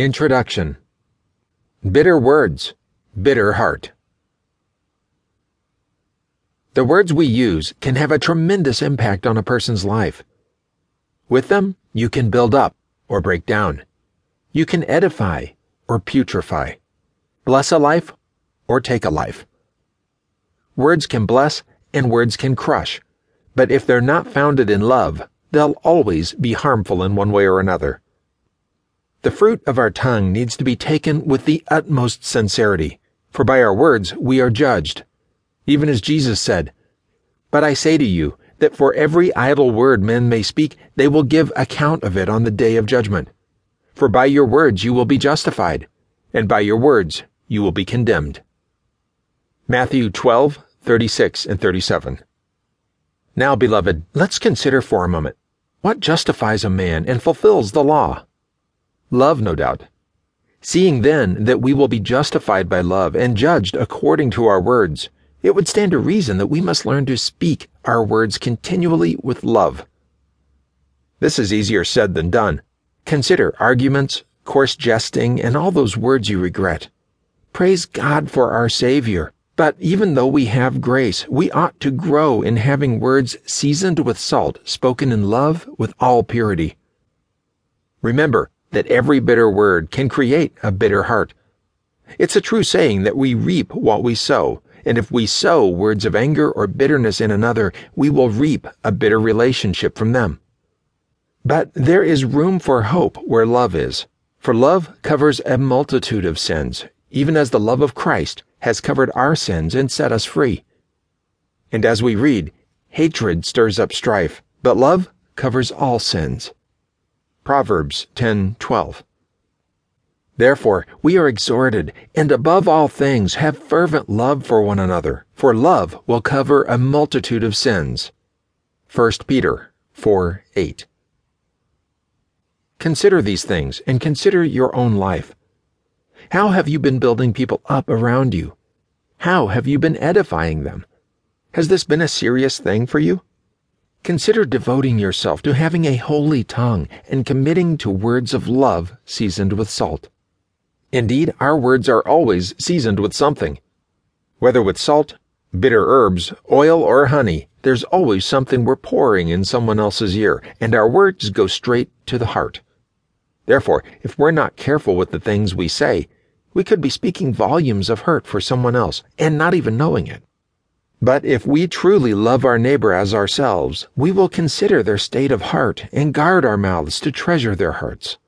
Introduction Bitter Words, Bitter Heart. The words we use can have a tremendous impact on a person's life. With them, you can build up or break down. You can edify or putrefy, bless a life or take a life. Words can bless and words can crush, but if they're not founded in love, they'll always be harmful in one way or another. The fruit of our tongue needs to be taken with the utmost sincerity, for by our words we are judged. Even as Jesus said, But I say to you, that for every idle word men may speak, they will give account of it on the day of judgment. For by your words you will be justified, and by your words you will be condemned. Matthew 12, 36 and 37. Now, beloved, let's consider for a moment what justifies a man and fulfills the law. Love, no doubt. Seeing then that we will be justified by love and judged according to our words, it would stand to reason that we must learn to speak our words continually with love. This is easier said than done. Consider arguments, coarse jesting, and all those words you regret. Praise God for our Savior. But even though we have grace, we ought to grow in having words seasoned with salt, spoken in love with all purity. Remember, that every bitter word can create a bitter heart. It's a true saying that we reap what we sow, and if we sow words of anger or bitterness in another, we will reap a bitter relationship from them. But there is room for hope where love is, for love covers a multitude of sins, even as the love of Christ has covered our sins and set us free. And as we read, hatred stirs up strife, but love covers all sins. Proverbs 10:12. Therefore, we are exhorted, and above all things, have fervent love for one another, for love will cover a multitude of sins. 1 Peter 4 8. Consider these things and consider your own life. How have you been building people up around you? How have you been edifying them? Has this been a serious thing for you? Consider devoting yourself to having a holy tongue and committing to words of love seasoned with salt. Indeed, our words are always seasoned with something. Whether with salt, bitter herbs, oil, or honey, there's always something we're pouring in someone else's ear, and our words go straight to the heart. Therefore, if we're not careful with the things we say, we could be speaking volumes of hurt for someone else and not even knowing it. But if we truly love our neighbor as ourselves, we will consider their state of heart and guard our mouths to treasure their hearts.